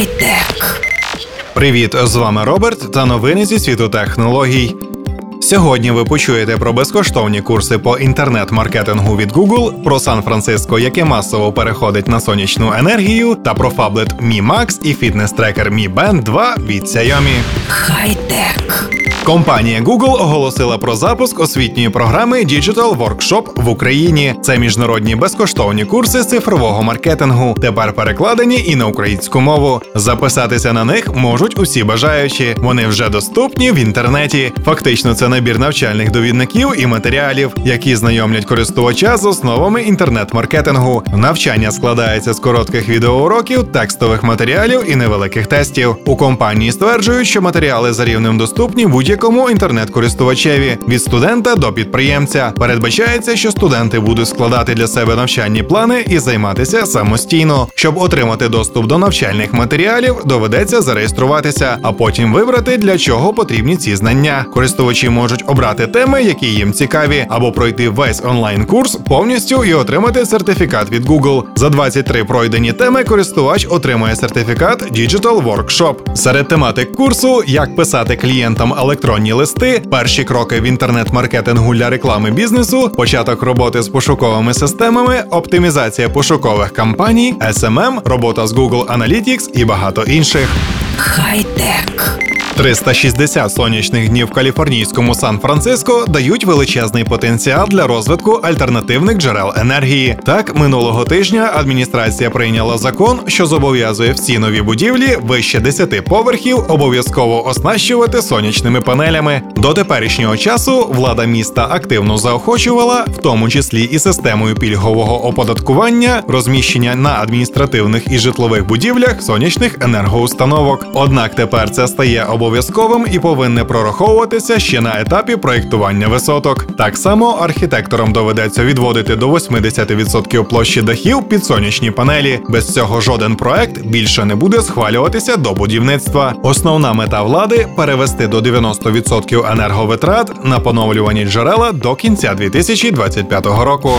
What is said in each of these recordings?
Хай-тек. Привіт, з вами Роберт та новини зі світу технологій. Сьогодні ви почуєте про безкоштовні курси по інтернет-маркетингу від Google, про Сан-Франциско, яке масово переходить на сонячну енергію, та про фаблет Mi Max і фітнес-трекер Mi Band 2 від Xiaomi. Хай-тек. Компанія Google оголосила про запуск освітньої програми Digital Workshop в Україні. Це міжнародні безкоштовні курси цифрового маркетингу. Тепер перекладені і на українську мову. Записатися на них можуть усі бажаючі. Вони вже доступні в інтернеті. Фактично, це набір навчальних довідників і матеріалів, які знайомлять користувача з основами інтернет-маркетингу. Навчання складається з коротких відеоуроків, текстових матеріалів і невеликих тестів. У компанії стверджують, що матеріали за рівнем доступні будь-якому інтернет-користувачеві від студента до підприємця. Передбачається, що студенти будуть складати для себе навчальні плани і займатися самостійно. Щоб отримати доступ до навчальних матеріалів, доведеться зареєструватися, а потім вибрати для чого потрібні ці знання. Користувачі можуть обрати теми, які їм цікаві, або пройти весь онлайн-курс повністю і отримати сертифікат від Google. За 23 пройдені теми користувач отримує сертифікат Digital Workshop. Серед тематик курсу як писати клієнтам електронні листи, перші кроки в інтернет-маркетингу для реклами бізнесу, початок роботи з пошуковими системами, оптимізація пошукових кампаній, SMM, робота з Google Analytics і багато інших. Хай-тек. 360 сонячних днів в каліфорнійському Сан-Франциско дають величезний потенціал для розвитку альтернативних джерел енергії. Так, минулого тижня адміністрація прийняла закон, що зобов'язує всі нові будівлі вище 10 поверхів обов'язково оснащувати сонячними панелями. До теперішнього часу влада міста активно заохочувала, в тому числі і системою пільгового оподаткування, розміщення на адміністративних і житлових будівлях сонячних енергоустановок. Однак тепер це стає обов'язковим і повинне прораховуватися ще на етапі проєктування висоток. Так само архітекторам доведеться відводити до 80% площі дахів під сонячні панелі. Без цього жоден проект більше не буде схвалюватися до будівництва. Основна мета влади перевести до 90% енерговитрат на поновлювані джерела до кінця 2025 року.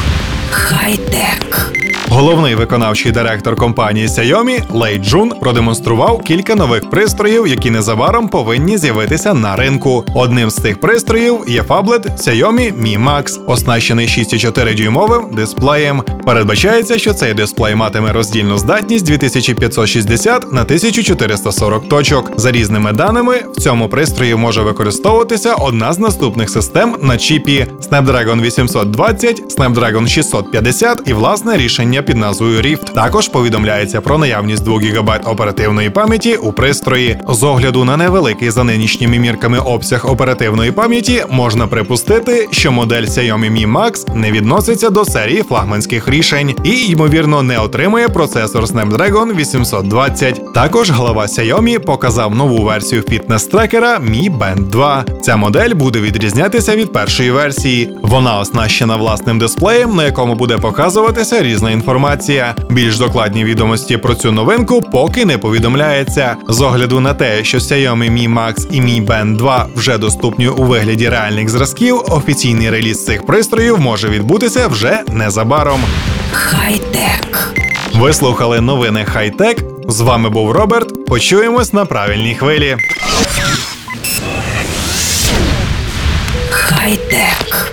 Хай-тек. Головний виконавчий директор компанії Xiaomi Лей Джун продемонстрував кілька нових пристроїв, які незабаром повинні з'явитися на ринку. Одним з цих пристроїв є фаблет Xiaomi Mi Max, оснащений 6,4 дюймовим дисплеєм. Передбачається, що цей дисплей матиме роздільну здатність 2560 на 1440 точок. За різними даними, в цьому пристрої може використовуватися одна з наступних систем на чіпі Snapdragon 820, Snapdragon 650 і власне рішення під назвою Rift. Також повідомляється про наявність 2 ГБ оперативної пам'яті у пристрої. З огляду на невеликий за нинішніми мірками обсяг оперативної пам'яті можна припустити, що модель Xiaomi Mi Max не відноситься до серії флагманських рішень і, ймовірно, не отримує процесор Snapdragon 820. Також глава Xiaomi показав нову версію фітнес-трекера Mi Band 2. Ця модель буде відрізнятися від першої версії. Вона оснащена власним дисплеєм, на якому буде показуватися різна інформація. Більш докладні відомості про цю новинку поки не повідомляється. З огляду на те, що Xiaomi Mi Max і Mi Band 2 вже доступні у вигляді реальних зразків, офіційний реліз цих пристроїв може відбутися вже незабаром. Хай-тек. Ви слухали новини Хайтек. З вами був Роберт. Почуємось на правильній хвилі. Хай-тек.